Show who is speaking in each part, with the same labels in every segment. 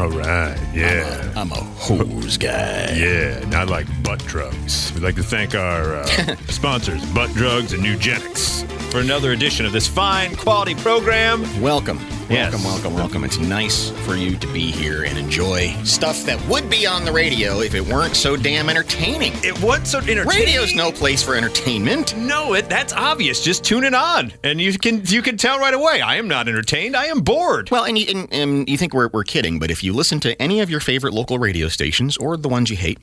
Speaker 1: All right. Yeah.
Speaker 2: I'm a hose guy.
Speaker 1: Yeah. not like butt drugs. We'd like to thank our uh, sponsors, Butt Drugs and Nugenics, for another edition of this fine quality program.
Speaker 2: Welcome.
Speaker 1: Yes.
Speaker 2: Welcome, welcome, welcome. It's nice for you to be here and enjoy stuff that would be on the radio if it weren't so damn entertaining.
Speaker 1: It wasn't so entertaining.
Speaker 2: Radio's no place for entertainment.
Speaker 1: No, it that's obvious. Just tune it on, and you can you can tell right away. I am not entertained. I am bored.
Speaker 2: Well, and you, and, and you think we're, we're kidding, but if you listen to any of your favorite local radio stations or the ones you hate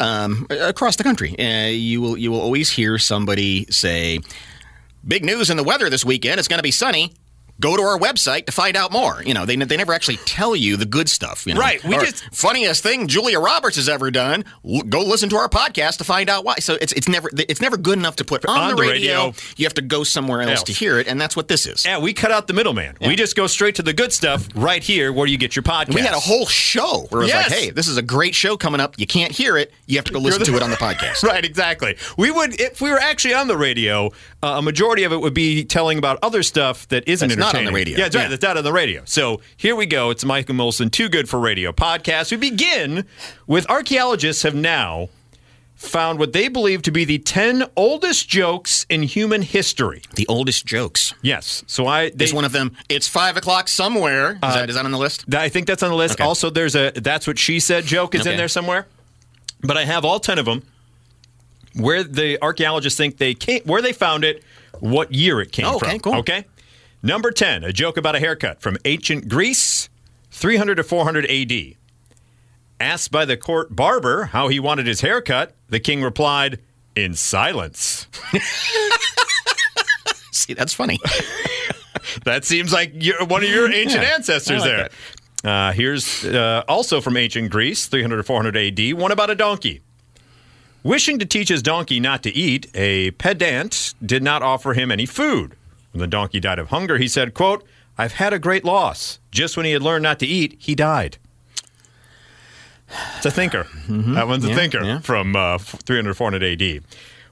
Speaker 2: um, across the country, uh, you will you will always hear somebody say, "Big news in the weather this weekend. It's going to be sunny." Go to our website to find out more. You know, they, they never actually tell you the good stuff. You know?
Speaker 1: Right, we
Speaker 2: Or,
Speaker 1: just-
Speaker 2: funniest thing Julia Roberts has ever done. L- go listen to our podcast to find out why. So it's it's never it's never good enough to put on,
Speaker 1: On
Speaker 2: the,
Speaker 1: the
Speaker 2: radio.
Speaker 1: radio.
Speaker 2: You have to go somewhere else,
Speaker 1: Else.
Speaker 2: to hear it, and that's what this is.
Speaker 1: Yeah, we cut out the middleman. We just go straight to the good stuff right here where you get your podcast.
Speaker 2: We had a whole show where it was
Speaker 1: Yes.
Speaker 2: like, hey, this is a great show coming up. You can't hear it. You have to go listen to it on the podcast.
Speaker 1: Right, exactly. We would, if we were actually on the radio, uh, a majority of it would be telling about other stuff that isn't
Speaker 2: That's not on the radio.
Speaker 1: Yeah, that's right.
Speaker 2: Yeah.
Speaker 1: That's not on the radio. So here we go. It's Mike and Molson, Too Good for Radio podcast. We begin with archaeologists have now found what they believe to be the 10 oldest jokes in human history.
Speaker 2: The oldest jokes.
Speaker 1: Yes. So I, they,
Speaker 2: Is one of them, it's five o'clock somewhere. Is, that, uh, is that on the list?
Speaker 1: I think that's on the list.
Speaker 2: Okay.
Speaker 1: Also, there's a that's what she said joke is in there somewhere. But I have all ten of them. Where the archaeologists think they came, where they found it, what year it came
Speaker 2: Oh,
Speaker 1: from.
Speaker 2: okay, cool.
Speaker 1: Okay. Number ten, a joke about a haircut from ancient Greece, 300 to 400 A.D. Asked by the court barber how he wanted his haircut, the king replied, "In silence."
Speaker 2: See, that's funny.
Speaker 1: That seems like you're, one of your ancient
Speaker 2: Yeah,
Speaker 1: ancestors
Speaker 2: like
Speaker 1: there. Uh, here's uh, also from ancient Greece, 300 to 400 AD, one about a donkey. Wishing to teach his donkey not to eat, a pedant did not offer him any food. When the donkey died of hunger, he said, quote, I've had a great loss. Just when he had learned not to eat, he died. It's a thinker. That one's a
Speaker 2: Mm-hmm. Yeah,
Speaker 1: thinker
Speaker 2: yeah.
Speaker 1: from uh, 300 400 AD.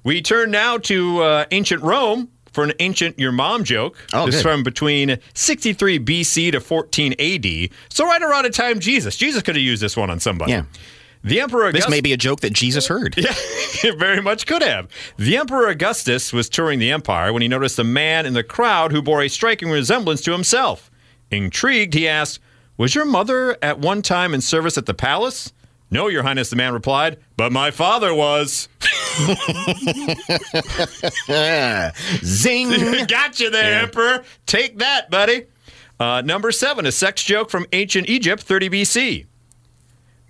Speaker 1: We turn now to uh, ancient Rome for an ancient your mom joke.
Speaker 2: Oh,
Speaker 1: this is
Speaker 2: good.
Speaker 1: from between 63 BC to 14 AD. So right around the time Jesus. Jesus could have used this one on somebody.
Speaker 2: Yeah.
Speaker 1: The Emperor
Speaker 2: This may be a joke that Jesus heard.
Speaker 1: Yeah, it very much could have. The Emperor Augustus was touring the empire when he noticed a man in the crowd who bore a striking resemblance to himself. Intrigued, he asked, Was your mother at one time in service at the palace? No, Your Highness, the man replied, but my father was.
Speaker 2: Zing.
Speaker 1: gotcha there,
Speaker 2: Yeah.
Speaker 1: Emperor. Take that, buddy. Uh, number seven, a sex joke from ancient Egypt, 30 BC.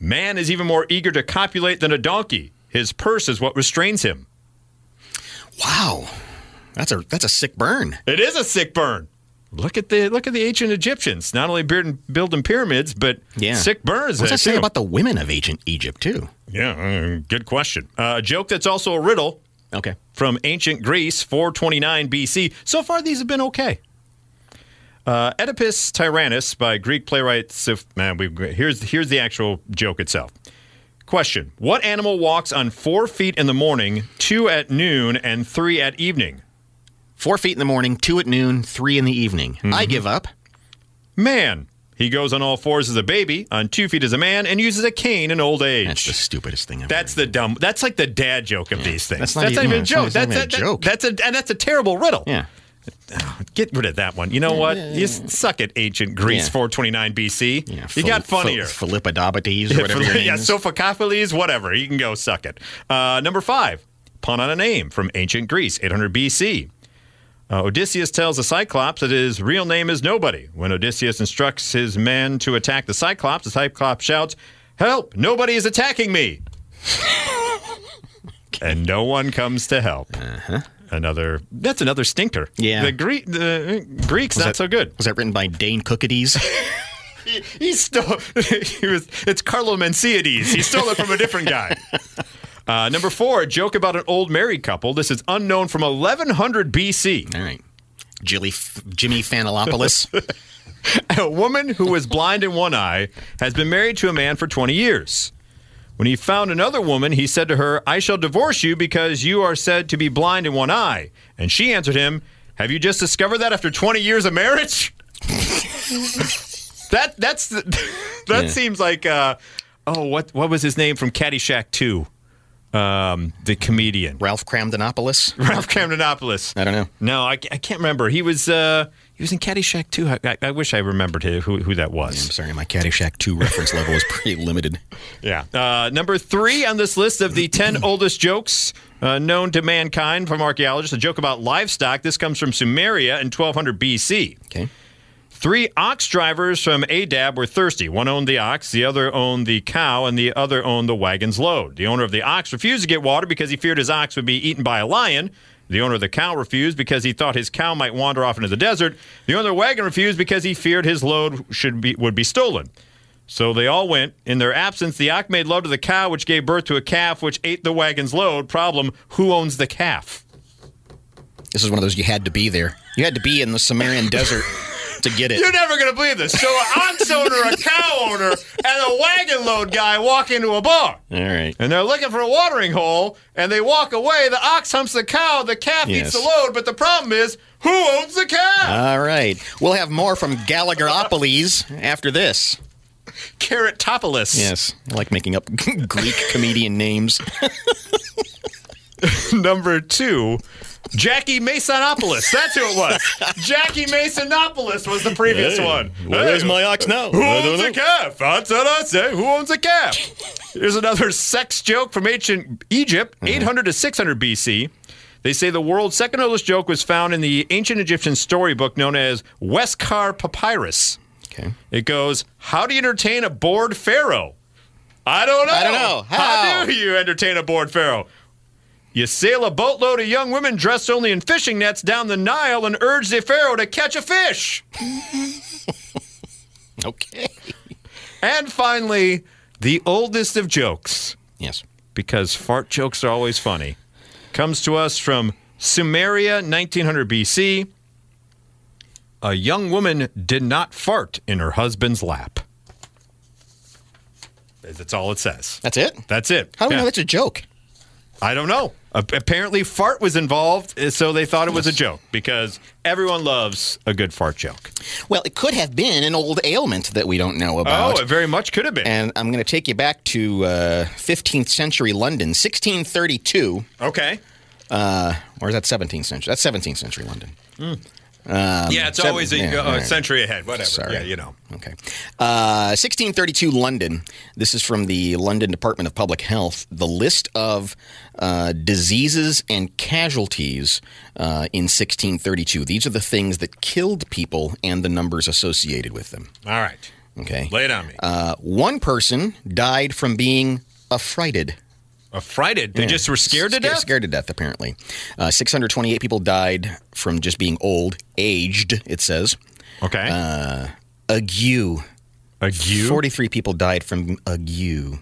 Speaker 1: Man is even more eager to copulate than a donkey. His purse is what restrains him.
Speaker 2: wow. That's a that's a sick burn.
Speaker 1: It is a sick burn. Look at the look at the ancient Egyptians. Not only building, building pyramids, but
Speaker 2: Yeah.
Speaker 1: sick burns.
Speaker 2: What's that say about the women of ancient Egypt too?
Speaker 1: Yeah, uh, good question. Uh, a joke that's also a riddle
Speaker 2: Okay.
Speaker 1: from ancient Greece, 429 BC. So far, these have been okay. Uh, Oedipus Tyrannus by Greek playwright. Soph- man, we here's here's the actual joke itself. Question: What animal walks on four feet in the morning, two at noon, and three at evening?
Speaker 2: Four feet in the morning, two at noon, three in the evening.
Speaker 1: Mm-hmm.
Speaker 2: I give up.
Speaker 1: Man. He goes on all fours as a baby, on two feet as a man, and uses a cane in old age.
Speaker 2: That's the stupidest thing I've
Speaker 1: That's the dumb. That's like the dad joke of these things.
Speaker 2: That's not even-
Speaker 1: a
Speaker 2: yeah, it's
Speaker 1: joke.
Speaker 2: not- not
Speaker 1: that's
Speaker 2: even a joke.
Speaker 1: That's a and that's a terrible riddle.
Speaker 2: Yeah.
Speaker 1: Get rid of that one. You know what? You suck it, ancient Greece,
Speaker 2: Yeah.
Speaker 1: 429 BC.
Speaker 2: Yeah,
Speaker 1: you got funnier.
Speaker 2: Philippodabates or whatever your name
Speaker 1: yeah,
Speaker 2: is.
Speaker 1: Sophocles, whatever. You can go suck it. Uh, number five, pun on a name from ancient Greece, 800 BC. Uh, Odysseus tells the Cyclops that his real name is nobody. When Odysseus instructs his men to attack the Cyclops, the Cyclops shouts, Help! Nobody is attacking me! And no one comes to help. Another that's another stinker.
Speaker 2: Yeah.
Speaker 1: The Greek the uh, Greeks not
Speaker 2: that-
Speaker 1: so good.
Speaker 2: Was that written by Dane Cookades?
Speaker 1: He, he stole. He was. It's Carlo Menciades. He stole it from a different guy. Uh, number four, a joke about an old married couple. This is unknown from 1100 BC.
Speaker 2: All right. Jilly, Jimmy Fanilopoulos.
Speaker 1: A woman who was blind in one eye has been married to a man for 20 years. When he found another woman, he said to her, I shall divorce you because you are said to be blind in one eye. And she answered him, Have you just discovered that after 20 years of marriage? that that's the, that
Speaker 2: Yeah.
Speaker 1: seems like uh, oh, what what was his name from Caddyshack Two? Um, the comedian
Speaker 2: Ralph Cramdenopoulos.
Speaker 1: Ralph Camdenopoulos.
Speaker 2: I don't know.
Speaker 1: No, I, I can't remember. He was uh, he was in Caddyshack Two. I, I, I wish I remembered who who, who that
Speaker 2: I'm sorry, my Caddyshack 2 reference level is pretty limited.
Speaker 1: Yeah. Uh, number three on this list of the 10 oldest jokes uh, known to mankind from archaeologists a joke about livestock. This comes from Sumeria in 1200 BC.
Speaker 2: Okay.
Speaker 1: Three ox drivers from Adab were thirsty. One owned the ox, the other owned the cow, and the other owned the wagon's load. The owner of the ox refused to get water because he feared his ox would be eaten by a lion. The owner of the cow refused because he thought his cow might wander off into the desert. The owner of the wagon refused because he feared his load should be would be stolen. So they all went. In their absence, the ox made love to the cow, which gave birth to a calf, which ate the wagon's load. Problem: Who owns the calf?
Speaker 2: This is one of those you had to be there. You had to be in the Sumerian desert to get it.
Speaker 1: You're never going to believe this. So an ox owner, a cow owner, and a wagon load guy walk into a bar.
Speaker 2: All right.
Speaker 1: And they're looking for a watering hole, and they walk away. The ox humps the cow, the calf
Speaker 2: Yes.
Speaker 1: eats the load, but the problem is, who owns the calf?
Speaker 2: All right. We'll have more from Gallagheropolis after this.
Speaker 1: Carrot Topolis.
Speaker 2: Yes. I like making up Greek comedian names.
Speaker 1: Number two, Jackie Masonopoulos. That's who it was. Jackie Masonopoulos was the previous one.
Speaker 2: Where's
Speaker 1: Hey,
Speaker 2: my ox now?
Speaker 1: Who owns
Speaker 2: know.
Speaker 1: a calf? That's what I say. Who owns a calf? Here's another sex joke from ancient Egypt,
Speaker 2: Mm-hmm.
Speaker 1: 800 to 600 BC. They say the world's second oldest joke was found in the ancient Egyptian storybook known as Westcar Papyrus.
Speaker 2: Okay.
Speaker 1: It goes, How do you entertain a bored pharaoh? I don't know.
Speaker 2: I don't know. How?
Speaker 1: do you entertain a bored pharaoh? You sail a boatload of young women dressed only in fishing nets down the Nile and urge the pharaoh to catch a fish.
Speaker 2: Okay.
Speaker 1: And finally, the oldest of jokes,
Speaker 2: Yes.
Speaker 1: because fart jokes are always funny, comes to us from Sumeria, 1900 BC. A young woman did not fart in her husband's lap. That's all it says.
Speaker 2: That's it?
Speaker 1: That's it.
Speaker 2: How do we
Speaker 1: Yeah.
Speaker 2: know that's a joke?
Speaker 1: I don't know. Apparently, fart was involved, uh, so they thought it was a joke because everyone loves a good fart joke.
Speaker 2: Well, it could have been an old ailment that we don't know about.
Speaker 1: Oh, it very much could have been.
Speaker 2: and I'm going to take you back to uh, 15th century London, 1632.
Speaker 1: okay.
Speaker 2: Uh, or is that 17th century? That's 17th century London.
Speaker 1: Yeah, it's
Speaker 2: seven-
Speaker 1: always a,
Speaker 2: yeah, all right.
Speaker 1: century ahead. Whatever.
Speaker 2: Sorry.
Speaker 1: Yeah, you know.
Speaker 2: Okay. Uh, 1632 London. This is from the London Department of Public Health. The list of uh, diseases and casualties uh, in 1632. These are the things that killed people and the numbers associated with them.
Speaker 1: All right.
Speaker 2: Okay.
Speaker 1: Lay it on me.
Speaker 2: Uh, one person died from being affrighted.
Speaker 1: Affrighted. They
Speaker 2: Yeah.
Speaker 1: just were scared to
Speaker 2: Scared-
Speaker 1: death?
Speaker 2: Scared to death, apparently. Uh, 628 people died from just being old, aged, it says.
Speaker 1: Okay.
Speaker 2: Uh, Ague.
Speaker 1: Ague?
Speaker 2: 43 people died from ague.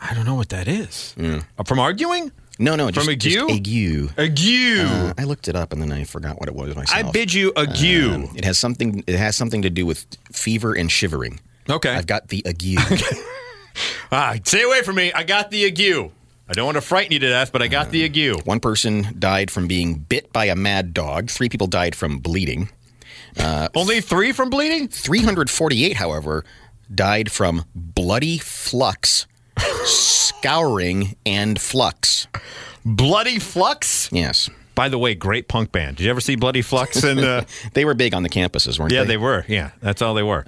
Speaker 1: I don't know what that is. Uh, From arguing?
Speaker 2: No, no, just,
Speaker 1: From
Speaker 2: just
Speaker 1: ague?
Speaker 2: ague.
Speaker 1: Ague.
Speaker 2: Uh, I looked it up and then I forgot what it was myself.
Speaker 1: I bid you ague.
Speaker 2: Um, it has something. It has something to do with fever and shivering.
Speaker 1: okay.
Speaker 2: I've got the ague.
Speaker 1: ah, stay away from me. I got the ague. I don't want to frighten you to death, but I got the ague.
Speaker 2: One person died from being bit by a mad dog. Three people died from bleeding.
Speaker 1: Only three from bleeding?
Speaker 2: 348, however, died from bloody flux, scouring, and flux.
Speaker 1: Bloody Flux?
Speaker 2: Yes.
Speaker 1: By the way, great punk band. Did you ever see Bloody Flux? And uh,
Speaker 2: They were big on the campuses, weren't
Speaker 1: yeah,
Speaker 2: they?
Speaker 1: Yeah, they were. Yeah, that's all they were.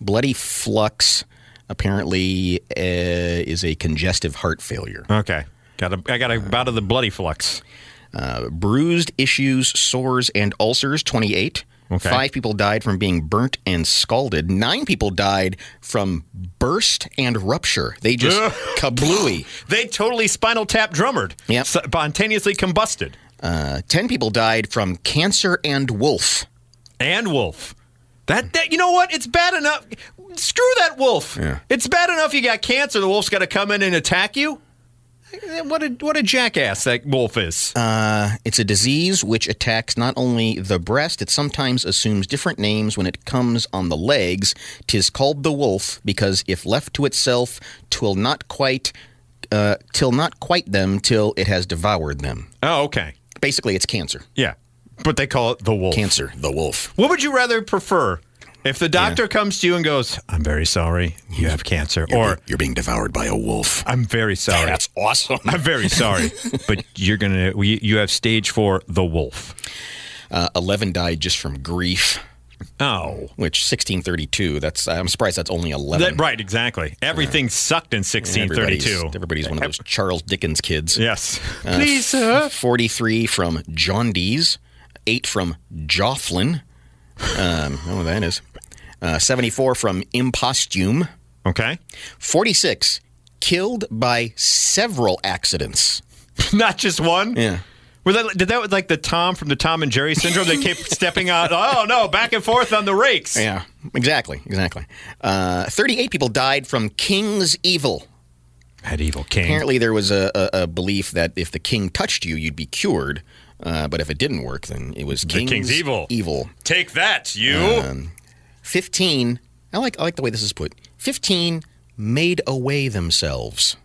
Speaker 2: Bloody flux apparently uh, is a congestive heart failure.
Speaker 1: okay. Got a, I got a bout of the Bloody Flux.
Speaker 2: Uh, bruised issues, sores, and ulcers, 28.
Speaker 1: Okay.
Speaker 2: Five people died from being burnt and scalded. Nine people died from burst and rupture. They just kablooey.
Speaker 1: They totally spinal tap drummered.
Speaker 2: Yep.
Speaker 1: Spontaneously combusted.
Speaker 2: Uh, Ten people died from cancer and wolf.
Speaker 1: and wolf. That, that you know what? It's bad enough. Screw that wolf.
Speaker 2: Yeah.
Speaker 1: It's bad enough you got cancer. The wolf's got to come in and attack you. What a what a jackass that wolf is.
Speaker 2: Uh, it's a disease which attacks not only the breast, it sometimes assumes different names when it comes on the legs. Tis called the wolf because if left to itself, twill not quite, uh, till not quite them till it has devoured them.
Speaker 1: oh, okay.
Speaker 2: Basically, it's cancer.
Speaker 1: Yeah, but they call it the wolf.
Speaker 2: Cancer, the wolf.
Speaker 1: What would you rather prefer? If the doctor comes to you and goes, "I'm very sorry, you have cancer," or
Speaker 2: you're being devoured by a wolf.
Speaker 1: "I'm very sorry,
Speaker 2: That's awesome.
Speaker 1: I'm very sorry, but you're gonna you you have stage four, the wolf."
Speaker 2: Uh, Eleven died just from grief,
Speaker 1: Oh,
Speaker 2: which 1632. That's I'm surprised that's only 11.
Speaker 1: that, right, exactly. Everything sucked in 1632.
Speaker 2: Everybody's, everybody's one of those Charles Dickens kids.
Speaker 1: Yes,
Speaker 2: Uh,
Speaker 1: please, sir.
Speaker 2: 43 from Jaundies, 8 from Jofflin. Um, I don't know what that is. Uh, 74 from Impostume.
Speaker 1: Okay,
Speaker 2: 46 killed by several accidents.
Speaker 1: not just one.
Speaker 2: Yeah.
Speaker 1: Was that, did that was like the Tom from the Tom and Jerry syndrome? They kept stepping out. Oh no, back and forth on the rakes.
Speaker 2: Yeah, exactly, exactly. Uh, 38 people died from King's Evil.
Speaker 1: Evil king.
Speaker 2: Apparently, there was a, a, a belief that if the king touched you, you'd be cured. Uh, but if it didn't work, then it was King's,
Speaker 1: king's evil.
Speaker 2: Evil.
Speaker 1: Take that, you.
Speaker 2: Um, 15. I like I like the way this is put. 15 made away themselves.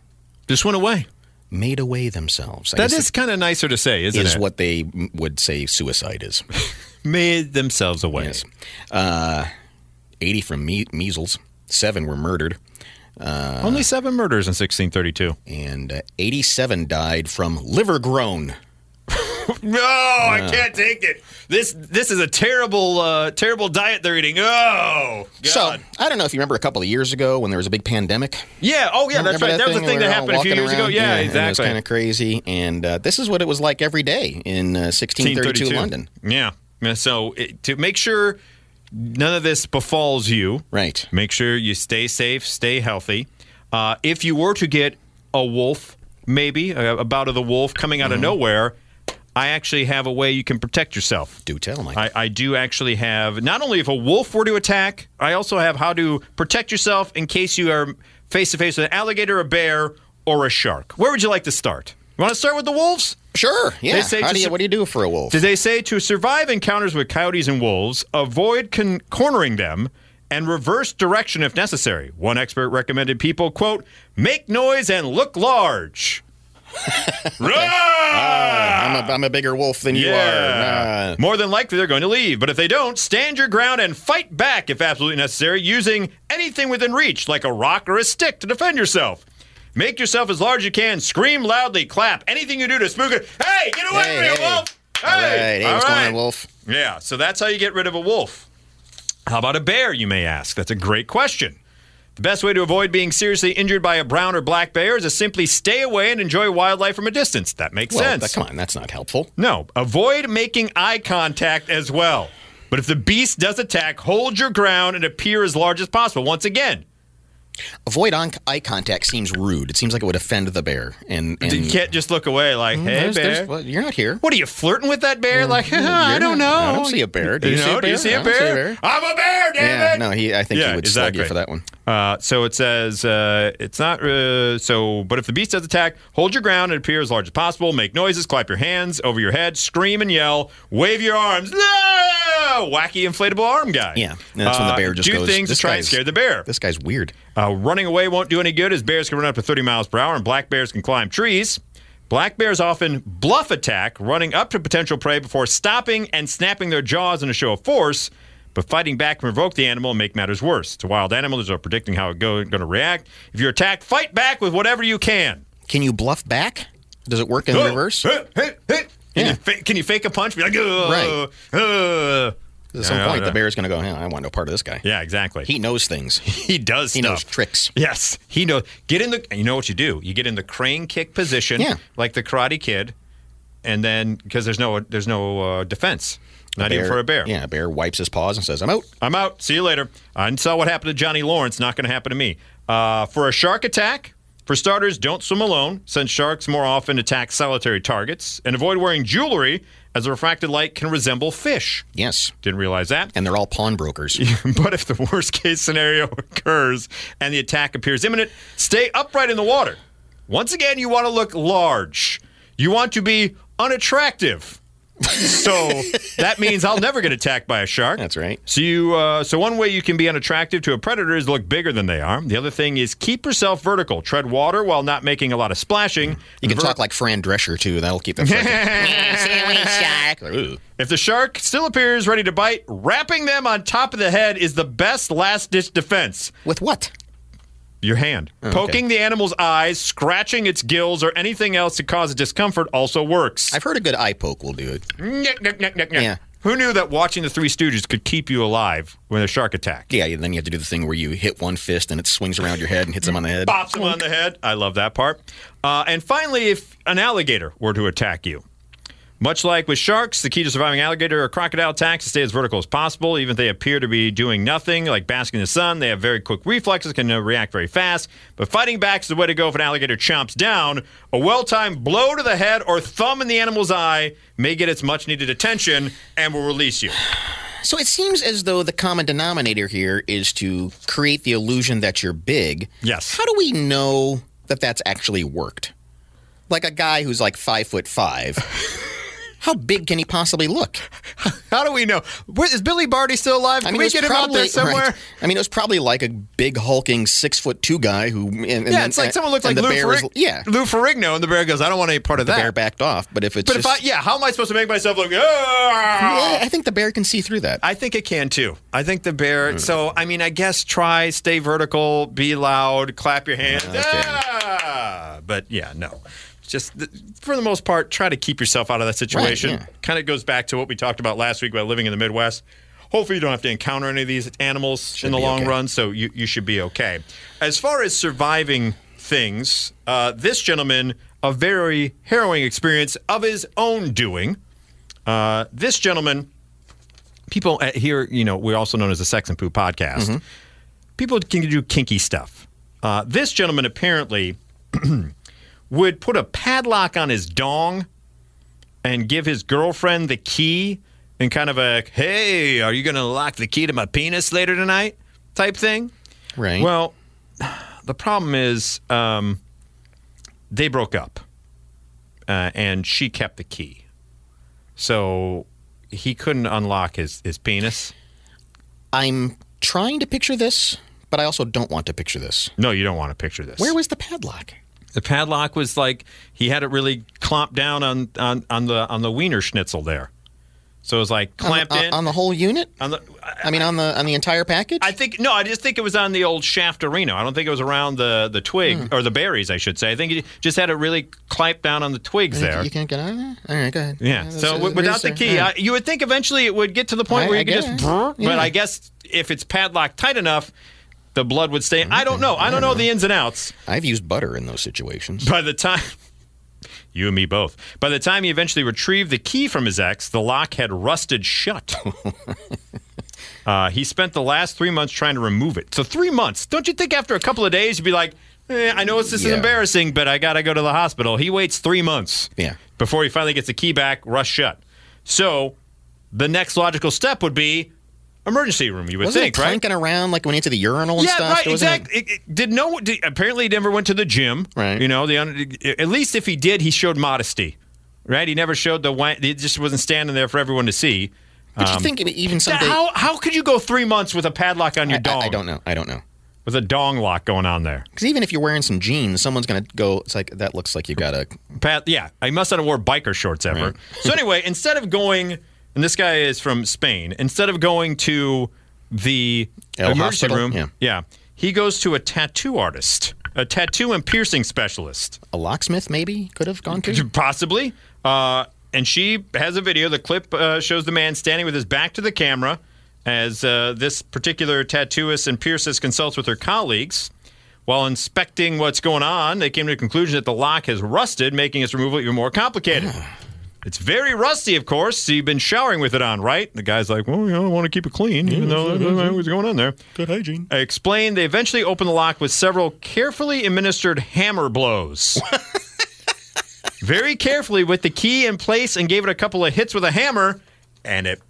Speaker 1: Just went away.
Speaker 2: Made away themselves. I
Speaker 1: That is kind of nicer to say, isn't
Speaker 2: is
Speaker 1: it?
Speaker 2: what they would say suicide is.
Speaker 1: Made themselves away.
Speaker 2: Yes. Uh, 80 from me- measles. Seven were murdered,
Speaker 1: Only seven murders in 1632.
Speaker 2: and uh, 87 died from liver grown.
Speaker 1: No, I can't take it. This this is a terrible uh, terrible diet they're eating. Oh, God.
Speaker 2: So I don't know if you remember a couple of years ago when there was a big pandemic.
Speaker 1: yeah. Oh, yeah. That's
Speaker 2: Remember
Speaker 1: right. That, was the thing that happened a few years ago.
Speaker 2: around?
Speaker 1: Yeah,
Speaker 2: and It was kind of crazy, and uh, this is what it was like every day in uh, 1632 London.
Speaker 1: Yeah. Yeah, So it, to make sure none of this befalls you,
Speaker 2: Right.
Speaker 1: Make sure you stay safe, stay healthy. Uh, if you were to get a wolf, maybe a, a bout of the wolf coming out of
Speaker 2: Mm-hmm.
Speaker 1: nowhere, I actually have a way you can protect yourself.
Speaker 2: Do tell, Mike.
Speaker 1: I, I do actually have not only if a wolf were to attack, I also have how to protect yourself in case you are face to face with an alligator, a bear, or a shark. Where would you like to start? You want to start with the wolves?
Speaker 2: sure. Yeah.
Speaker 1: They say
Speaker 2: How do you, what do you do for a wolf?
Speaker 1: Did they say to survive encounters with coyotes and wolves, avoid con- cornering them, and reverse direction if necessary? One expert recommended people, quote, make noise and look large. Roar!
Speaker 2: I'm, a, I'm a bigger wolf than you are.
Speaker 1: Yeah.
Speaker 2: Uh,
Speaker 1: More than likely, they're going to leave. But if they don't, stand your ground and fight back if absolutely necessary, using anything within reach, like a rock or a stick, to defend yourself. Make yourself as large as you can. Scream loudly. Clap. Anything you do to spook it. Hey, get away
Speaker 2: Hey,
Speaker 1: from me, wolf! Hey,
Speaker 2: all right. Hey,
Speaker 1: all
Speaker 2: what's going on, wolf?
Speaker 1: Yeah, so that's how you get rid of a wolf. How about a bear, you may ask? That's a great question. The best way to avoid being seriously injured by a brown or black bear is to simply stay away and enjoy wildlife from a distance. That makes
Speaker 2: Well,
Speaker 1: sense.
Speaker 2: that- come on, that's not helpful.
Speaker 1: No, avoid making eye contact as well. But if the beast does attack, hold your ground and appear as large as possible. Once again,
Speaker 2: Avoid on- eye contact seems rude. It seems like it would offend the bear. And, and
Speaker 1: you can't just look away like, hey,
Speaker 2: there's-
Speaker 1: bear.
Speaker 2: there's- well, you're not here.
Speaker 1: What are you flirting with that bear? Like, I don't know.
Speaker 2: I don't see a bear. Do you see a
Speaker 1: know? Do you
Speaker 2: bear?
Speaker 1: see a
Speaker 2: don't see a
Speaker 1: bear?
Speaker 2: bear.
Speaker 1: I'm a bear, damn
Speaker 2: Yeah,
Speaker 1: it.
Speaker 2: no, he. I think
Speaker 1: Yeah,
Speaker 2: he would slug you for that one.
Speaker 1: Uh, so it says uh, it's not uh, so. But if the beast does attack, hold your ground and appear as large as possible. Make noises, clap your hands over your head, scream and yell, wave your arms. Wacky inflatable arm guy.
Speaker 2: Yeah, and that's when the
Speaker 1: Uh,
Speaker 2: bear just
Speaker 1: do
Speaker 2: goes,
Speaker 1: things to
Speaker 2: "This
Speaker 1: try and
Speaker 2: guy's-
Speaker 1: scare the bear.
Speaker 2: This guy's weird.
Speaker 1: Uh, running away won't do any good as bears can run up to 30 miles per hour and black bears can climb trees. Black bears often bluff attack, running up to potential prey before stopping and snapping their jaws in a show of force. But fighting back can provoke the animal and make matters worse. It's a wild animal. There's no predicting how it's going to react. If you're attacked, fight back with whatever you can.
Speaker 2: Can you bluff back? Does it work in reverse?
Speaker 1: Hey, hey, hey. Can,
Speaker 2: Yeah.
Speaker 1: you fa- can you fake a punch? Be like, "Ugh,
Speaker 2: Right.
Speaker 1: ugh."
Speaker 2: At some point, the bear's going to go, "Yeah, I want no part of this guy."
Speaker 1: Yeah, exactly.
Speaker 2: He knows things.
Speaker 1: he does
Speaker 2: He knows tricks.
Speaker 1: Yes, he knows. Get in the. You know what you do? You get in the crane kick position,
Speaker 2: Yeah.
Speaker 1: like the Karate Kid, and then because there's no there's no uh, defense, not even for a bear.
Speaker 2: Yeah, a bear wipes his paws and says, "I'm out."
Speaker 1: I'm out. See you later. I saw what happened to Johnny Lawrence. Not going to happen to me. Uh, for a shark attack, for starters, don't swim alone, since sharks more often attack solitary targets, and avoid wearing jewelry, as the refracted light can resemble fish.
Speaker 2: Yes,
Speaker 1: Didn't realize that.
Speaker 2: and they're all pawnbrokers.
Speaker 1: but if the worst case scenario occurs and the attack appears imminent, stay upright in the water. Once again, you want to look large. You want to be unattractive. So that means I'll never get attacked by a shark.
Speaker 2: That's right.
Speaker 1: So you, uh, so one way you can be unattractive to a predator is look bigger than they are. The other thing is keep yourself vertical. Tread water while not making a lot of splashing.
Speaker 2: You can talk like Fran Drescher too. That'll keep them. Ooh.
Speaker 1: If the shark still appears ready to bite, wrapping them on top of the head is the best last ditch defense.
Speaker 2: With what?
Speaker 1: Your hand.
Speaker 2: Oh,
Speaker 1: Poking the animal's eyes, scratching its gills, or anything else to cause discomfort also works.
Speaker 2: I've heard a good eye poke will do it. Yeah.
Speaker 1: Who knew that watching the Three Stooges could keep you alive when a shark attacked?
Speaker 2: Yeah, then you have to do the thing where you hit one fist and it swings around your head and hits him on the head.
Speaker 1: Bops him on the head. I love that part. Uh, and finally, if an alligator were to attack you, much like with sharks, the key to surviving alligator or crocodile attacks is to stay as vertical as possible. Even if they appear to be doing nothing, like basking in the sun, they have very quick reflexes, can uh, react very fast. But fighting back is the way to go if an alligator chomps down. A well timed blow to the head or thumb in the animal's eye may get its much needed attention and will release you.
Speaker 2: So it seems as though the common denominator here is to create the illusion that you're big.
Speaker 1: Yes.
Speaker 2: How do we know that that's actually worked? Like a guy who's like five foot five. How big can he possibly look?
Speaker 1: How do we know? Where, is Billy Barty still alive? Can we
Speaker 2: it was
Speaker 1: get him out there somewhere?
Speaker 2: right. I mean, it was probably like a big hulking six foot two guy who. And, and
Speaker 1: Yeah,
Speaker 2: then-
Speaker 1: it's like someone looked like Lou,
Speaker 2: the bear was- Yeah,
Speaker 1: Lou Ferrigno, and the bear goes, I don't want any part of
Speaker 2: the
Speaker 1: that.
Speaker 2: bear backed off. But if it's
Speaker 1: But if I, yeah, how am I supposed to make myself look?
Speaker 2: Yeah,
Speaker 1: "Ah!"
Speaker 2: I think the bear can see through that.
Speaker 1: I think it can too. I think the bear. So I mean, I guess try, stay vertical, be loud, clap your hands.
Speaker 2: Okay.
Speaker 1: Ah! But yeah, no. Just for the most part, try to keep yourself out of that situation.
Speaker 2: yeah.
Speaker 1: Kind of goes back to what we talked about last week about living in the Midwest. Hopefully, you don't have to encounter any of these animals in the long
Speaker 2: okay.
Speaker 1: run, so you, you should be okay. As far as surviving things, uh, this gentleman, a very harrowing experience of his own doing. Uh, this gentleman, people at here, you know, we're also known as the Sex and Poo podcast.
Speaker 2: Mm-hmm.
Speaker 1: People can do kinky stuff. Uh, this gentleman apparently would put a padlock on his dong and give his girlfriend the key and kind of a, hey, are you going to lock the key to my penis later tonight type thing.
Speaker 2: Right.
Speaker 1: Well, the problem is um, they broke up uh, and she kept the key. So he couldn't unlock his, his penis.
Speaker 2: I'm trying to picture this, but I also don't want to picture this.
Speaker 1: No, you don't want to picture this.
Speaker 2: Where was the padlock?
Speaker 1: The padlock was like he had it really clamped down on, on, on the on the wiener schnitzel there. So it was like clamped
Speaker 2: on, the-
Speaker 1: in
Speaker 2: on the whole unit.
Speaker 1: on the.
Speaker 2: I mean, on the on the entire package.
Speaker 1: I think no, I just think it was on the old shaft arena. I don't think it was around the the twig
Speaker 2: Hmm.
Speaker 1: or the berries, I should say. I think it just had it really clamped down on the twigs there.
Speaker 2: You can't get out of there. All right, go ahead.
Speaker 1: Yeah.
Speaker 2: that's-
Speaker 1: So w- without the key,
Speaker 2: right.
Speaker 1: I, you would think eventually it would get to the point
Speaker 2: I-
Speaker 1: where you
Speaker 2: I
Speaker 1: could just.
Speaker 2: guess.
Speaker 1: But I guess if it's padlocked tight enough, the blood would stay. I don't know. I don't know the ins and outs.
Speaker 2: I've used butter in those situations.
Speaker 1: By the time. You and me both. By the time he eventually retrieved the key from his ex, the lock had rusted shut. uh, he spent the last three months trying to remove it. So, three months. Don't you think after a couple of days you'd be like, eh, I know it's this is
Speaker 2: Yeah.
Speaker 1: embarrassing, but I got to go to the hospital? He waits three months
Speaker 2: Yeah.
Speaker 1: before he finally gets the key back, rust shut. So, the next logical step would be emergency room, you would
Speaker 2: Wasn't
Speaker 1: think,
Speaker 2: it
Speaker 1: right?
Speaker 2: clanking around like when he went to the urinal and
Speaker 1: yeah,
Speaker 2: stuff?
Speaker 1: right.
Speaker 2: Wasn't
Speaker 1: Exactly. It- it- did no? Did, apparently, he never went to the gym.
Speaker 2: Right.
Speaker 1: You know, the un- at least if he did, he showed modesty. Right. He never showed the. wa- He just wasn't standing there for everyone to see.
Speaker 2: But you um, think it even someday?
Speaker 1: How how could you go three months with a padlock on your
Speaker 2: I,
Speaker 1: dong?
Speaker 2: I, I don't know. I don't know.
Speaker 1: With a dong lock going on there.
Speaker 2: Because even if you're wearing some jeans, someone's gonna go. It's like that looks like you got a.
Speaker 1: Pat, yeah, I must not have wore biker shorts ever. So anyway, instead of going, and this guy is from Spain. Instead of going to the
Speaker 2: El
Speaker 1: emergency
Speaker 2: hospital?
Speaker 1: room,
Speaker 2: Yeah.
Speaker 1: he goes to a tattoo artist, a tattoo and piercing specialist.
Speaker 2: A locksmith maybe could have gone to.
Speaker 1: Possibly. Uh, and she has a video. The clip uh, shows the man standing with his back to the camera as uh, this particular tattooist and piercist consults with her colleagues. While inspecting what's going on, they came to the conclusion that the lock has rusted, making its removal even more complicated. It's very rusty, of course. So you've been showering with it on, right? The guy's like, well, you know, I want to keep it clean, even though I don't know what's going on there.
Speaker 2: Good hygiene.
Speaker 1: I explained they eventually opened the lock with several carefully administered hammer blows. Very carefully with the key in place and gave it a couple of hits with a hammer, and it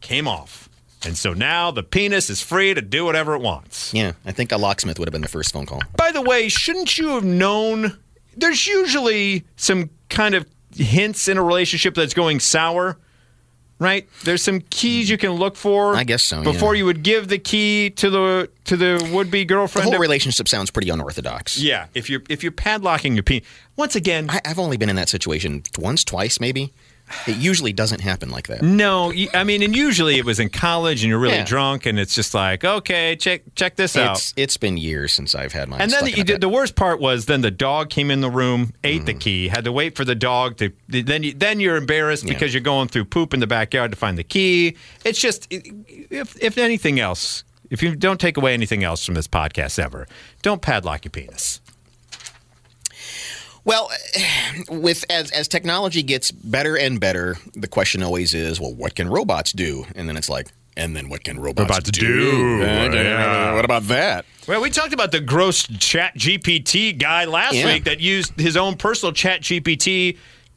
Speaker 1: came off. And so now the penis is free to do whatever it wants.
Speaker 2: Yeah, I think a locksmith would have been the first phone call.
Speaker 1: By the way, shouldn't you have known? There's usually some kind of hints in a relationship that's going sour, right? There's some keys you can look for.
Speaker 2: I guess so,
Speaker 1: Before
Speaker 2: yeah.
Speaker 1: you would give the key to the to the would be girlfriend.
Speaker 2: The whole relationship sounds pretty unorthodox.
Speaker 1: yeah, if you're if you're padlocking your penis, once again,
Speaker 2: I, I've only been in that situation once, twice, maybe. It usually doesn't happen like that.
Speaker 1: no, I mean, and usually it was in college and you're really
Speaker 2: Yeah.
Speaker 1: drunk, and it's just like, okay, check check this out.
Speaker 2: It's it's been years since I've had mine.
Speaker 1: And then you did, the worst part was then the dog came in the room, ate
Speaker 2: Mm.
Speaker 1: the key, had to wait for the dog to. Then you, then you're embarrassed because you're going through poop in the backyard to find the key. It's just if if anything else, if you don't take away anything else from this podcast ever, don't padlock your penis.
Speaker 2: Well, with as as technology gets better and better, the question always is, well, what can robots do? And then it's like, and then what can robots,
Speaker 1: Robots do,
Speaker 2: Uh,
Speaker 1: yeah.
Speaker 2: What about that?
Speaker 1: Well, we talked about the gross Chat GPT guy last
Speaker 2: Yeah.
Speaker 1: week that used his own personal Chat GPT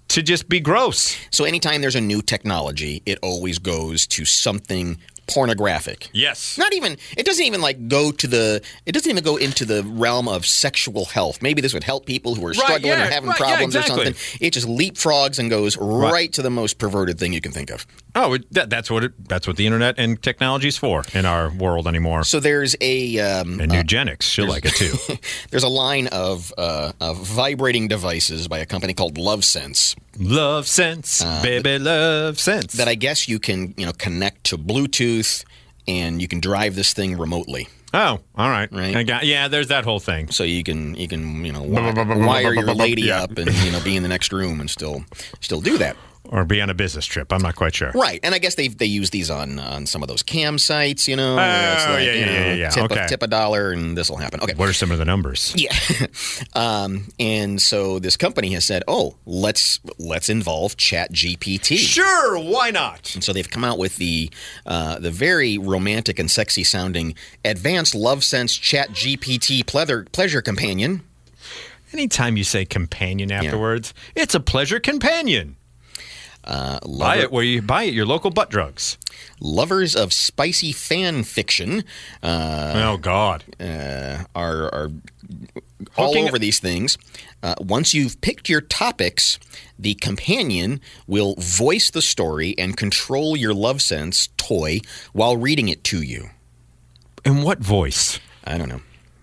Speaker 1: to just be gross.
Speaker 2: So anytime there's a new technology, it always goes to something pornographic.
Speaker 1: Yes.
Speaker 2: Not even it doesn't even like go to the it doesn't even go into the realm of sexual health. Maybe this would help people who are struggling
Speaker 1: yeah,
Speaker 2: or having
Speaker 1: right, yeah,
Speaker 2: problems
Speaker 1: exactly.
Speaker 2: or something. It just leapfrogs and goes right. to the most perverted thing you can think of.
Speaker 1: Oh, it- that, that's what it, that's what the internet and technology is for in our world anymore.
Speaker 2: So there's a um,
Speaker 1: And eugenics, she'll like it too.
Speaker 2: there's a line of, uh, of vibrating devices by a company called LoveSense
Speaker 1: love sense, baby, love sense.
Speaker 2: that I guess you can you know connect to Bluetooth and you can drive this thing remotely.
Speaker 1: oh, all right.
Speaker 2: Right.
Speaker 1: I got, yeah, there's that whole thing.
Speaker 2: So you can you can you know wi- wire your lady
Speaker 1: Yeah.
Speaker 2: up and you know be in the next room and still still do that.
Speaker 1: Or be on a business trip. I'm not quite sure.
Speaker 2: Right, and I guess they they use these on on some of those cam sites, you know.
Speaker 1: Oh,
Speaker 2: like,
Speaker 1: yeah,
Speaker 2: you
Speaker 1: yeah,
Speaker 2: know,
Speaker 1: yeah, yeah.
Speaker 2: Tip,
Speaker 1: Okay.
Speaker 2: a, tip a dollar and this will happen. Okay.
Speaker 1: What are some of the numbers?
Speaker 2: Yeah, um, and so this company has said, "Oh, let's let's involve Chat GPT."
Speaker 1: Sure, why not?
Speaker 2: And so they've come out with the uh, the very romantic and sexy sounding Advanced Love Sense Chat GPT pleasure pleasure companion.
Speaker 1: Anytime you say companion afterwards, it's a pleasure companion.
Speaker 2: Uh,
Speaker 1: Buy it where you buy it your local butt drugs.
Speaker 2: lovers of spicy fan fiction uh,
Speaker 1: oh God.
Speaker 2: are are all
Speaker 1: Hooking-
Speaker 2: over these things. Uh, once you've picked your topics, the companion will voice the story and control your love sense toy while reading it to you.
Speaker 1: In what voice?
Speaker 2: I don't know.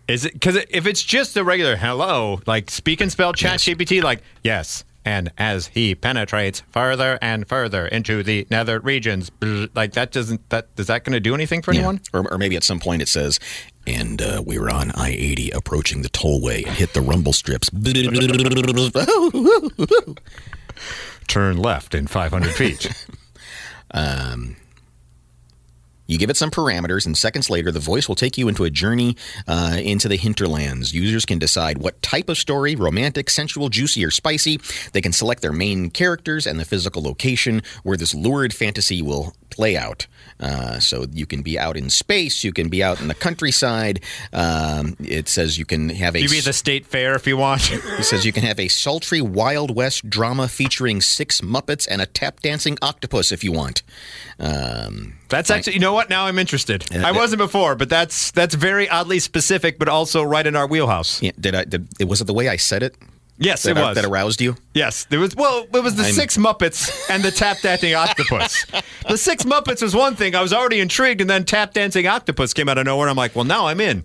Speaker 1: Is it because if it's just a regular hello, like speak and spell chat GPT, like yes, and as he penetrates further and further into the nether regions, like that doesn't that is that going to do anything for anyone?
Speaker 2: Or, or maybe at some point it says, and uh, we were on I 80 approaching the tollway and hit the rumble strips.
Speaker 1: Turn left in 500 feet.
Speaker 2: You give it some parameters, and seconds later, the voice will take you into a journey uh, into the hinterlands. Users can decide what type of story romantic, sensual, juicy, or spicy. They can select their main characters and the physical location where this lurid fantasy will play out. Uh, so you can be out in space, you can be out in the countryside. Um, it says you can have a.
Speaker 1: you be the state fair if you want.
Speaker 2: It says you can have a sultry Wild West drama featuring six Muppets and a tap dancing octopus if you want. Um,
Speaker 1: That's actually, you know what? Now I'm interested.
Speaker 2: Yeah,
Speaker 1: I wasn't before, but that's that's very oddly specific, but also right in our wheelhouse.
Speaker 2: yeah, did I? Did, was it the way I said it
Speaker 1: Yes,
Speaker 2: that,
Speaker 1: it was.
Speaker 2: that aroused you?
Speaker 1: Yes, there was. Well, it was the
Speaker 2: I'm-
Speaker 1: six Muppets and the tap dancing octopus. the six Muppets was one thing. I was already intrigued, and then tap dancing octopus came out of nowhere. I'm like, well, now I'm in.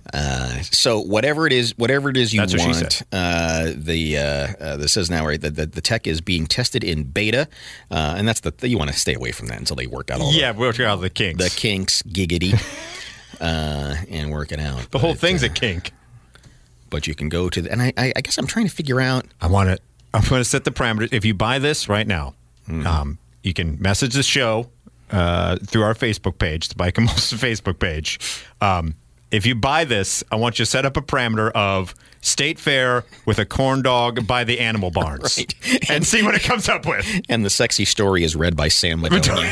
Speaker 2: So whatever it is, whatever it is you
Speaker 1: That's
Speaker 2: want, uh, the uh, uh, this says now right that the, the tech is being tested in beta, uh, and that's the you want to stay away from that until they work out all
Speaker 1: yeah, we'll try out the kinks.
Speaker 2: the, the kinks, giggity, uh, and work it out.
Speaker 1: the whole
Speaker 2: But,
Speaker 1: thing's
Speaker 2: uh,
Speaker 1: a kink.
Speaker 2: But you can go to the, and I, I, I guess I'm trying to figure out.
Speaker 1: I want to. I'm going to set the parameters. If you buy this right now,
Speaker 2: Hmm.
Speaker 1: um, you can message the show uh, through our Facebook page, the Bike and Molson Facebook page. Um, if you buy this, I want you to set up a parameter of state fair with a corn dog by the animal barns
Speaker 2: Right.
Speaker 1: and see what it comes up with.
Speaker 2: And the sexy story is read by Sam Madoni.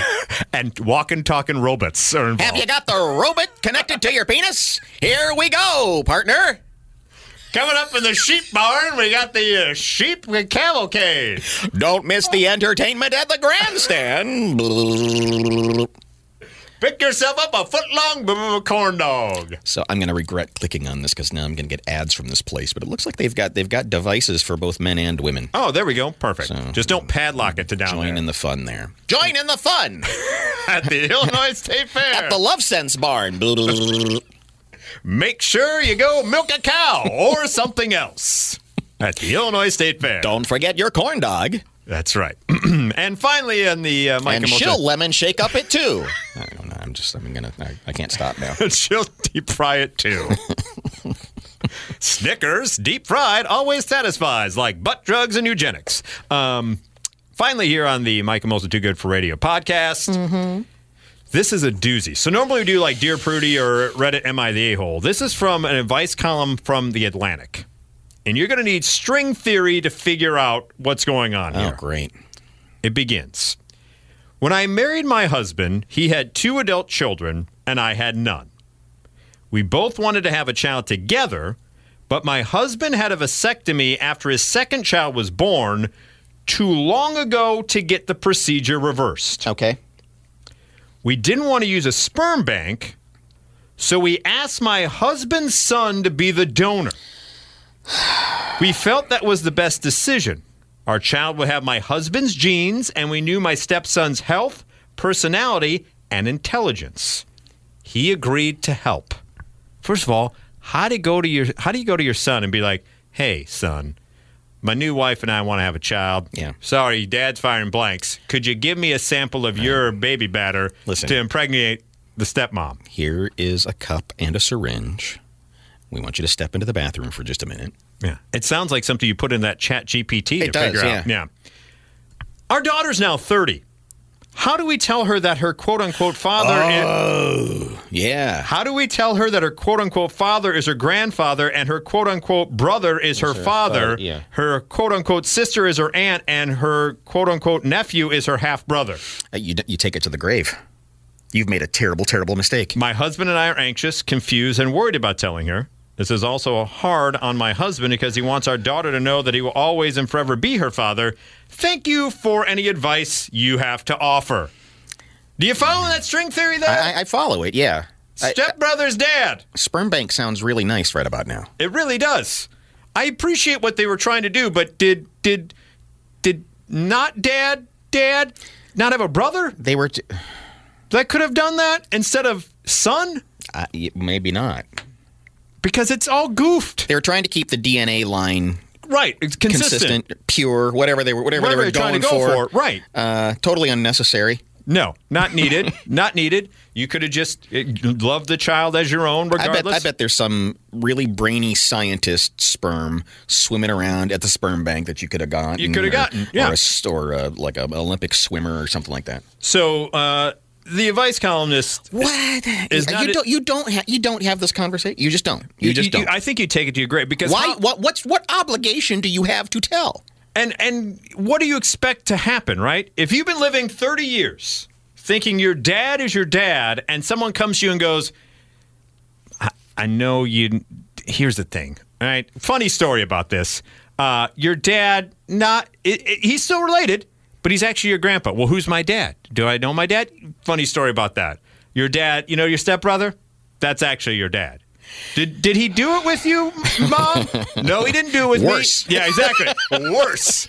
Speaker 1: and walk walking, talking robots are involved.
Speaker 2: Have you got the robot connected to your penis? Here we go, partner.
Speaker 1: Coming up in the sheep barn, we got the uh, sheep cavalcade.
Speaker 2: Don't miss the entertainment at the grandstand.
Speaker 1: Pick yourself up a foot long b- b- corn dog.
Speaker 2: So I'm going to regret clicking on this because now I'm going to get ads from this place. But it looks like they've got they've got devices for both men and women.
Speaker 1: Oh, there we go. Perfect.
Speaker 2: So-
Speaker 1: Just don't padlock it to down
Speaker 2: Join
Speaker 1: there.
Speaker 2: in the fun there. Join in the fun
Speaker 1: at the Illinois State Fair.
Speaker 2: at the Love Sense Barn.
Speaker 1: Make sure you go milk a cow or something else at the Illinois State Fair.
Speaker 2: Don't forget your corn dog.
Speaker 1: That's right. and finally, in the uh, Mike
Speaker 2: And
Speaker 1: and
Speaker 2: she'll lemon shake up it too. I don't know. I'm just I'm gonna I, I can't stop now.
Speaker 1: she'll deep fry it too. Snickers, deep fried, always satisfies, like butt drugs and eugenics. Um, finally, here on the Mike and Molson Too Good for Radio podcast. This is a doozy. So normally we do like Dear Prudie or Reddit Am I the A-hole? This is from an advice column from The Atlantic. And you're going to need string theory to figure out what's going on
Speaker 2: Oh
Speaker 1: here.
Speaker 2: great.
Speaker 1: It begins. When I married my husband, he had two adult children and I had none. We both wanted to have a child together, but my husband had a vasectomy after his second child was born too long ago to get the procedure reversed.
Speaker 2: Okay.
Speaker 1: We didn't want to use a sperm bank, so we asked my husband's son to be the donor. We felt that was the best decision. Our child would have my husband's genes, and we knew my stepson's health, personality, and intelligence. He agreed to help. First of all, how do you go to your how do you go to your son and be like, "Hey, son, my new wife and I want to have a child.
Speaker 2: Yeah.
Speaker 1: Sorry, dad's firing blanks. Could you give me a sample of your baby batter
Speaker 2: Listen.
Speaker 1: to impregnate the stepmom?
Speaker 2: Here is a cup and a syringe. We want you to step into the bathroom for just a minute.
Speaker 1: Yeah. It sounds like something you put in that chat GPT
Speaker 2: It
Speaker 1: to
Speaker 2: does,
Speaker 1: figure out. Yeah. Our daughter's now 30. How do we tell her that her quote unquote father is,
Speaker 2: Oh, yeah.
Speaker 1: how do we tell her that her quote unquote father is her grandfather and her quote unquote brother is her
Speaker 2: her
Speaker 1: father,
Speaker 2: father, yeah.
Speaker 1: her quote unquote sister is her aunt, and her quote unquote nephew is her half brother?
Speaker 2: Uh, You, you take it to the grave. You've made a terrible, terrible mistake.
Speaker 1: My husband and I are anxious, confused, and worried about telling her. This is also hard on my husband because he wants our daughter to know that he will always and forever be her father. Thank you for any advice you have to offer. Do you follow that string theory there?
Speaker 2: I, I- follow it, yeah.
Speaker 1: Stepbrother's dad.
Speaker 2: sperm bank sounds really nice right about now.
Speaker 1: It really does. I appreciate what they were trying to do, but did did did not dad dad not have a brother
Speaker 2: They were, t-
Speaker 1: that could have done that instead of son?
Speaker 2: uh, maybe not.
Speaker 1: Because it's all goofed.
Speaker 2: They were trying to keep the DNA line
Speaker 1: Right. It's consistent.
Speaker 2: consistent, pure, whatever they were, whatever,
Speaker 1: Whatever
Speaker 2: they were going
Speaker 1: go for. Right.
Speaker 2: Uh, totally unnecessary.
Speaker 1: No, not needed. not needed. You could have just uh, loved the child as your own,
Speaker 2: I bet,
Speaker 1: regardless.
Speaker 2: I bet there's some really brainy scientist sperm swimming around at the sperm bank that you could have gotten.
Speaker 1: You could have gotten, yeah.
Speaker 2: or, a, or a, like an Olympic swimmer or something like that.
Speaker 1: So uh, the advice columnist.
Speaker 2: What?
Speaker 1: Is
Speaker 2: you,
Speaker 1: not a-
Speaker 2: don't you don't ha- you don't have this conversation. You just don't. You just don't.
Speaker 1: I think you take it to your grave because
Speaker 2: Why?
Speaker 1: how-
Speaker 2: what? What's what obligation do you have to tell?
Speaker 1: and and what do you expect to happen, right? If you've been living 30 years thinking your dad is your dad, and someone comes to you and goes, I, I know you. Here's the thing, all right? Funny story about this. Uh, your dad, not it, it- he's still related, but he's actually your grandpa. Well, who's my dad? Do I know my dad? Funny story about that. Your dad, you know your stepbrother? That's actually your dad. Did did he do it with you, mom? no, he didn't do it with
Speaker 2: Worse.
Speaker 1: me. Yeah, exactly. Worse.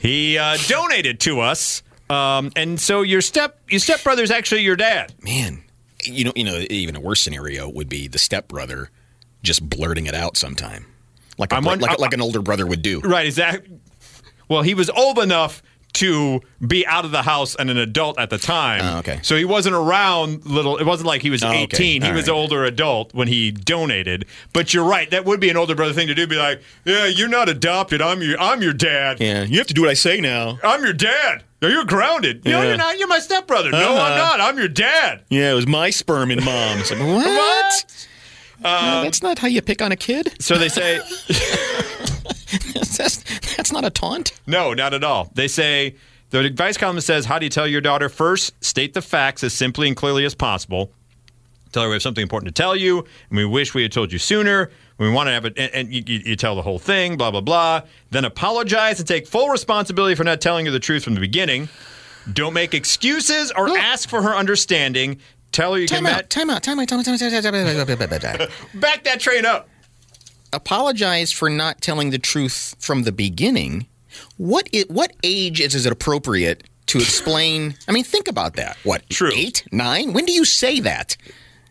Speaker 1: He uh, donated to us, um, and so your step your stepbrother's actually your dad.
Speaker 2: Man, you know, you know, even a worse scenario would be the stepbrother just blurting it out sometime, like a,
Speaker 1: I'm on-
Speaker 2: like,
Speaker 1: I-
Speaker 2: a- like an older brother would do.
Speaker 1: Right, exactly. Well, he was old enough to be out of the house and an adult at the time.
Speaker 2: Oh, okay.
Speaker 1: So he wasn't around little. It wasn't like he was
Speaker 2: Oh, okay.
Speaker 1: 18. He
Speaker 2: All
Speaker 1: was
Speaker 2: right.
Speaker 1: older adult when he donated. But you're right. That would be an older brother thing to do. Be like, yeah, you're not adopted. I'm your I'm your dad.
Speaker 2: Yeah, you have to do what I say now.
Speaker 1: I'm your dad. No, you're grounded. No, you're not. You're my stepbrother. No,
Speaker 2: Uh-huh.
Speaker 1: I'm not. I'm your dad.
Speaker 2: Yeah, it was my sperm and mom. It's like, what? No, that's not how you pick on a kid.
Speaker 1: So they say,
Speaker 2: that's, that's not a taunt.
Speaker 1: no, not at all. They say, the advice column says, how do you tell your daughter? First, state the facts as simply and clearly as possible. Tell her we have something important to tell you, and we wish we had told you sooner. We want to have it, and, and you, you, tell the whole thing, blah, blah, blah. Then apologize and take full responsibility for not telling her the truth from the beginning. Don't make excuses or ask for her understanding. Tell her you
Speaker 2: Time
Speaker 1: can
Speaker 2: out, time out, time out, time out, time out, time out, time out, time out, time out.
Speaker 1: back that train up.
Speaker 2: Apologize for not telling the truth from the beginning. What i what age is is it appropriate to explain? I mean, think about that. What?
Speaker 1: True.
Speaker 2: Eight, nine? When do you say that?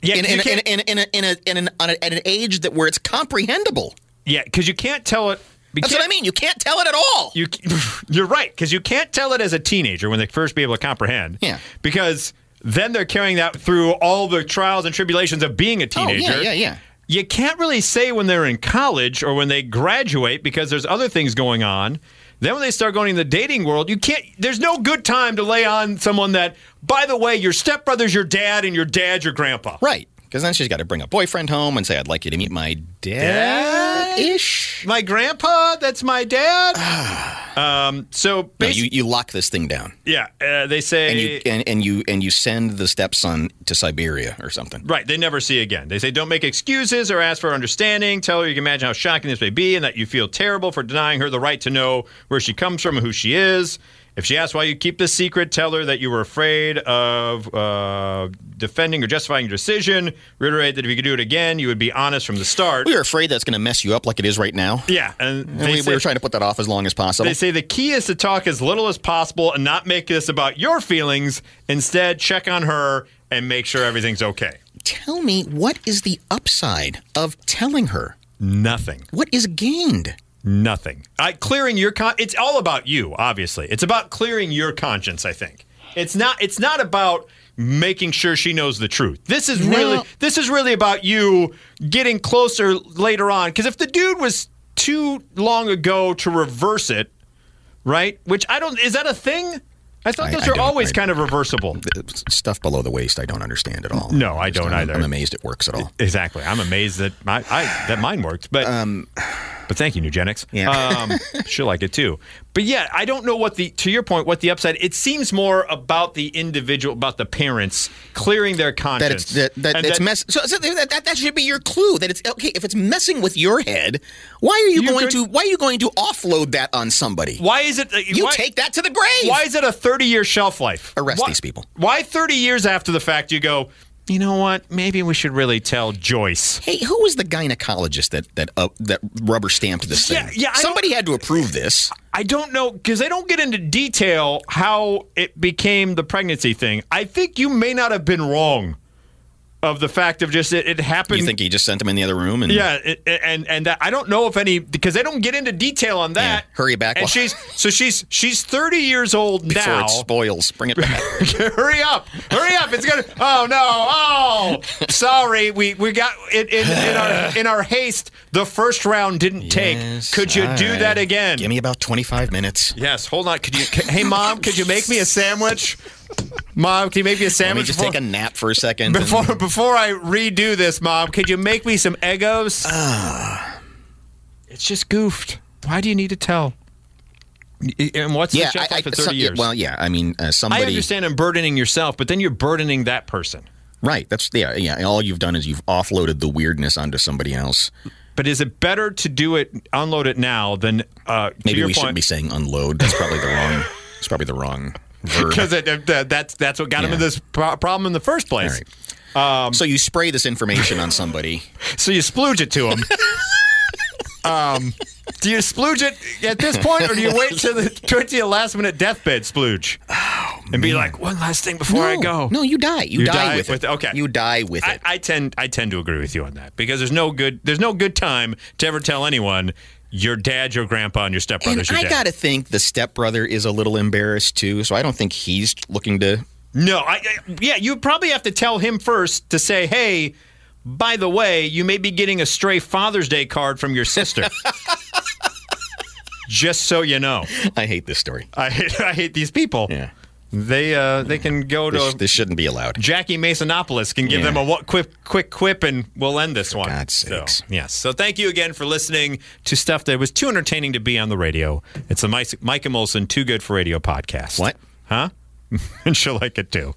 Speaker 1: Yeah,
Speaker 2: in, in, in, in, a, in, a, in an, at an age that where it's comprehensible.
Speaker 1: yeah, because you can't tell it.
Speaker 2: That's what I mean. You can't tell it at all.
Speaker 1: You, you're right because you can't tell it as a teenager when they first be able to comprehend.
Speaker 2: Yeah.
Speaker 1: Because then they're carrying that through all the trials and tribulations of being a
Speaker 2: oh
Speaker 1: teenager.
Speaker 2: yeah, yeah, yeah.
Speaker 1: You can't really say when they're in college or when they graduate because there's other things going on. Then when they start going in the dating world, you can't. There's no good time to lay on someone that, by the way, your stepbrother's your dad and your dad's your grandpa.
Speaker 2: Right. Because then she's got to bring a boyfriend home and say, "I'd like you to meet my dad." Ish.
Speaker 1: My grandpa, that's my dad. um, so
Speaker 2: No, you, you lock this thing down,
Speaker 1: yeah, uh, they say
Speaker 2: and you and, and you and you send the stepson to Siberia or something.
Speaker 1: Right, they never see again. They say don't make excuses or ask for understanding. Tell her you can imagine how shocking this may be and that you feel terrible for denying her the right to know where she comes from and who she is. If she asks why you keep this secret, tell her that you were afraid of uh, defending or justifying your decision. Reiterate that if you could do it again, you would be honest from the start.
Speaker 2: We were afraid that's going to mess you up like it is right now.
Speaker 1: Yeah, and
Speaker 2: And we,
Speaker 1: say,
Speaker 2: we were trying to put that off as long as possible.
Speaker 1: they say the key is to talk as little as possible and not make this about your feelings. Instead, check on her and make sure everything's okay.
Speaker 2: Tell me, what is the upside of telling her?
Speaker 1: Nothing.
Speaker 2: What is gained?
Speaker 1: Nothing. I, clearing your con. It's all about you. Obviously, it's about clearing your conscience. I think it's not. It's not about making sure she knows the truth. This is really.
Speaker 2: No.
Speaker 1: This is really about you getting closer later on. Because if the dude was too long ago to reverse it, right? Which I don't. Is that a thing? I thought those
Speaker 2: I
Speaker 1: are always
Speaker 2: I-
Speaker 1: kind of reversible.
Speaker 2: Stuff below the waist, I don't understand at all.
Speaker 1: No, I
Speaker 2: Just-
Speaker 1: don't
Speaker 2: I'm-
Speaker 1: either.
Speaker 2: I'm amazed it works at all.
Speaker 1: Exactly. I'm amazed that my I, that mine worked, but um, but thank you, Nugenix.
Speaker 2: Yeah.
Speaker 1: um, she'll like it too. But yeah, I don't know what the to your point what the upside. It seems more about the individual, about the parents clearing their
Speaker 2: That
Speaker 1: conscience.
Speaker 2: it's that, that it's
Speaker 1: that-
Speaker 2: mess. So, so that, that that should be your clue. That it's okay if it's messing with your head. Why are you,
Speaker 1: You
Speaker 2: going
Speaker 1: could-
Speaker 2: to Why are you going to offload that on somebody?
Speaker 1: Why is it?
Speaker 2: You
Speaker 1: why,
Speaker 2: take that to the grave.
Speaker 1: Why is it a 30 year shelf life?
Speaker 2: Arrest
Speaker 1: Why-
Speaker 2: these people.
Speaker 1: Why 30 years after the fact you go? You know what? Maybe we should really tell Joyce.
Speaker 2: Hey, who was the gynecologist that that uh, that rubber stamped this
Speaker 1: Yeah,
Speaker 2: thing?
Speaker 1: yeah, I
Speaker 2: Somebody had to approve this.
Speaker 1: I don't know because they don't get into detail how it became the pregnancy thing. I think you may not have been wrong of the fact of just it, it happened.
Speaker 2: You think he just sent him in the other room? And
Speaker 1: yeah, it, it- and and that, I don't know if any because they don't get into detail on that.
Speaker 2: Yeah, hurry back
Speaker 1: And she's so she's she's thirty years old
Speaker 2: before
Speaker 1: now.
Speaker 2: it spoils, bring it back.
Speaker 1: hurry up! Hurry up! It's gonna. Oh no! Oh, sorry. We we got in, in, in our in our haste. The first round didn't take.
Speaker 2: Yes,
Speaker 1: Could you do
Speaker 2: right.
Speaker 1: that again?
Speaker 2: Give me about twenty five minutes.
Speaker 1: Yes, hold on. Could you? Hey, mom, could you make me a sandwich? Mom, can you make me a sandwich?
Speaker 2: Let me
Speaker 1: sandwich
Speaker 2: just
Speaker 1: before,
Speaker 2: take a nap for a second. and-
Speaker 1: before before I redo this? Mom, could you make me some Eggos? it's just goofed. Why do you need to tell? And what's
Speaker 2: yeah,
Speaker 1: the shelf
Speaker 2: I, I,
Speaker 1: life for thirty
Speaker 2: yeah,
Speaker 1: years?
Speaker 2: well, yeah. I mean, uh,
Speaker 1: I
Speaker 2: somebody.
Speaker 1: understand I'm burdening yourself, but then you're burdening that person.
Speaker 2: Right. That's yeah, yeah. All you've done is you've offloaded the weirdness onto somebody else.
Speaker 1: But is it better to do it, unload it now than uh, to
Speaker 2: Maybe
Speaker 1: your
Speaker 2: we
Speaker 1: point,
Speaker 2: shouldn't be saying unload. That's probably the wrong. It's probably the wrong verb.
Speaker 1: Because it, it- that's that's what got him
Speaker 2: Yeah.
Speaker 1: in this pro- problem in the first place.
Speaker 2: All
Speaker 1: Um,
Speaker 2: so you spray this information on somebody.
Speaker 1: So you splooge it to him. um, do you splooge it at this point, or do you wait till the to the last minute deathbed splooge and be like, one last thing before I go?
Speaker 2: no, you die. You,
Speaker 1: You
Speaker 2: die,
Speaker 1: die
Speaker 2: with,
Speaker 1: with-
Speaker 2: it.
Speaker 1: okay.
Speaker 2: You die with
Speaker 1: I,
Speaker 2: it.
Speaker 1: I tend I tend to agree with you on that because there's no good there's no good time to ever tell anyone your dad, your grandpa, and your
Speaker 2: and
Speaker 1: stepbrother's
Speaker 2: I got to think the stepbrother is a little embarrassed too. So I don't think he's looking to.
Speaker 1: No, I, I yeah, you probably have to tell him first to say, hey. By the way, you may be getting a stray Father's Day card from your sister. Just so you know.
Speaker 2: I hate this story.
Speaker 1: I hate, I hate these people.
Speaker 2: Yeah.
Speaker 1: They uh, they can go to
Speaker 2: this shouldn't be allowed.
Speaker 1: Jackie Masonopoulos can give
Speaker 2: Yeah.
Speaker 1: them a what, quick quick quip and we'll end this one.
Speaker 2: God's
Speaker 1: So,
Speaker 2: sakes.
Speaker 1: yes. So thank you again for listening to stuff that was too entertaining to be on the radio. It's the Mike, Mike and Molson Too Good for Radio podcast.
Speaker 2: What?
Speaker 1: Huh? and she'll like it too.